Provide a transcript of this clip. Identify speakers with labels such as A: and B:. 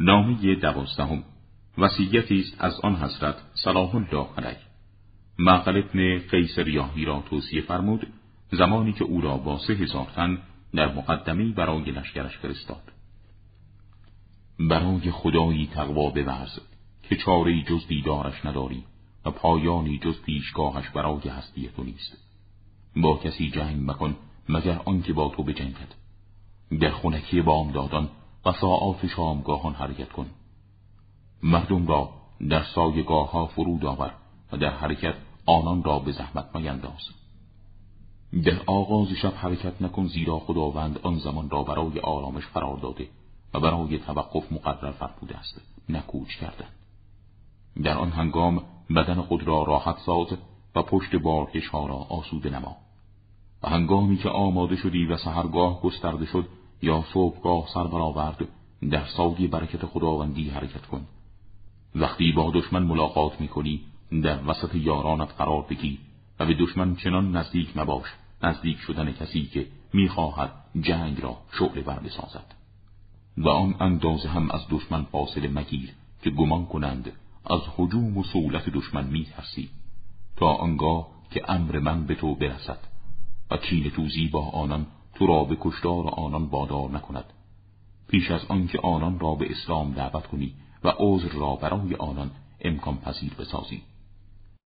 A: نامه دوازدهم. وصیتی است از آن حضرت صلاح الله علیه. معقل ابن قیس ریاهی را توصیه فرمود زمانی که او را با سه هزار تن در مقدمه برای لشکرش فرستاد. برای خدایی تقوا بورز که چاره جز دیدارش نداری و پایانی جز پیشگاهش برای هستی تو نیست. با کسی جنگ مکن مگر آنکه با تو بجنگد. در خونکی بامدادان و ساعات شامگاهان حرکت کن. مردم را در سایگاه ها فرود آور و در حرکت آنان را به زحمت مینداز در آغاز شب حرکت نکن زیرا خداوند آن زمان را برای آرامش قرار داده و برای توقف مقرر فرموده است نکوچ کردن. در آن هنگام بدن خود را راحت ساز و پشت بارکش ها را آسوده نما. و هنگامی که آماده شدی و سهرگاه گسترده شد یا صبحگاه سر برآورد در سایه برکت خداوندی حرکت کن. وقتی با دشمن ملاقات می‌کنی در وسط یارانت قرار بگی و به دشمن چنان نزدیک مباش نزدیک شدن کسی که می‌خواهد جنگ را شعله بر بسازد. و آن اندازه هم از دشمن فاصله مگیر که گمان کنند از حجوم و سولت دشمن میترسی تا آنگاه که امر من به تو برسد و کین توزی با آنان تو را به کشتار آنان وادار نکند. پیش از آنکه آنان را به اسلام دعوت کنی و عذر را برای آنان امکان پذیر بسازی.